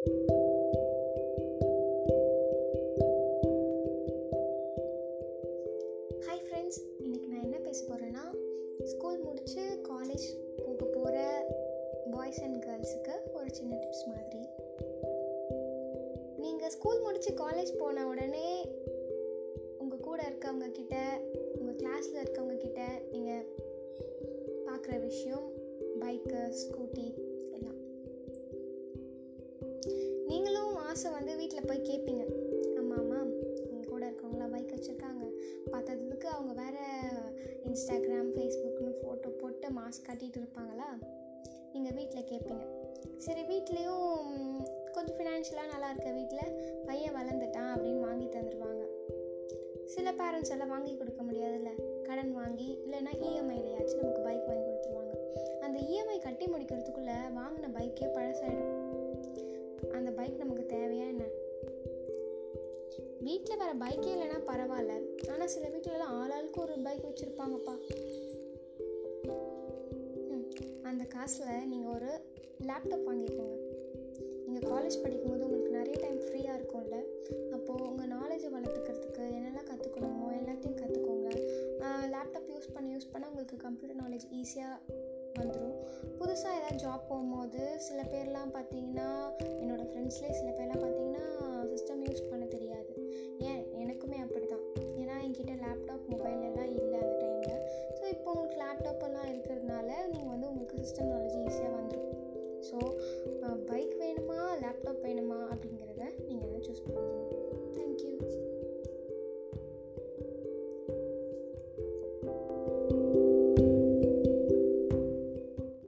Hi friends இன்றைக்கி நான் என்ன பேச போகிறேன்னா ஸ்கூல் முடித்து காலேஜ் போக போகிற பாய்ஸ் அண்ட் கேர்ள்ஸுக்கு ஒரு சின்ன டிப்ஸ் மாதிரி. நீங்கள் ஸ்கூல் முடித்து காலேஜ் போன உடனே உங்கள் கூட இருக்கவங்க கிட்ட உங்கள் கிளாஸில் இருக்கவங்க கிட்ட நீங்கள் பார்க்குற விஷயம் பைக்கு ஸ்கூட்டி நீங்களும் வந்து வீட்டில் போய் கேட்பீங்க ஆமாம் ஆமாம் எங்கள் கூட இருக்கவங்களாம் பைக் வச்சுருக்காங்க பார்த்ததுக்கு அவங்க வேறு இன்ஸ்டாகிராம் ஃபேஸ்புக்னு ஃபோட்டோ போட்டு மாஸ்க் காட்டிகிட்டு இருப்பாங்களா? நீங்கள் வீட்டில் கேட்பீங்க சரி வீட்லேயும் கொஞ்சம் ஃபினான்ஷியலாக நல்லா இருக்க வீட்டில் பையன் வளர்ந்துட்டான் அப்படின்னு வாங்கி தந்துடுவாங்க சில பேரண்ட்ஸ் எல்லாம் வாங்கி கொடுக்க முடியாதுல்ல. கடன் வாங்கி இல்லைன்னா இஎம்ஐலையாச்சும் நமக்கு பைக் வாங்கி கொடுத்துருவாங்க. அந்த இஎம்ஐ கட்டி முடிக்கிறதுக்குள்ளே வாங்கின பைக்கே பழசாயிடும். வீட்டில் வர பைக்கே இல்லைன்னா பரவாயில்ல. ஆனால் சில வீட்டிலலாம் ஆளாளுக்கு ஒரு பைக் வச்சுருப்பாங்கப்பா. அந்த காசில் நீங்கள் ஒரு லேப்டாப் வாங்கிக்கோங்க. நீங்கள் காலேஜ் படிக்கும்போது உங்களுக்கு நிறைய டைம் ஃப்ரீயாக இருக்கும்ல. அப்போது உங்கள் நாலேஜை வளர்த்துக்கிறதுக்கு என்னெல்லாம் கற்றுக்கணுமோ எல்லாத்தையும் கற்றுக்கோங்க லேப்டாப் யூஸ் பண்ண யூஸ் பண்ண உங்களுக்கு கம்ப்யூட்டர் நாலேஜ் ஈஸியாக வந்துடும் புதுசாக ஏதாவது ஜாப் போகும்போது சில பேர்லாம் பார்த்தீங்கன்னா என்னோடய ஃப்ரெண்ட்ஸ்லேயே சில பேர்லாம் ஸோ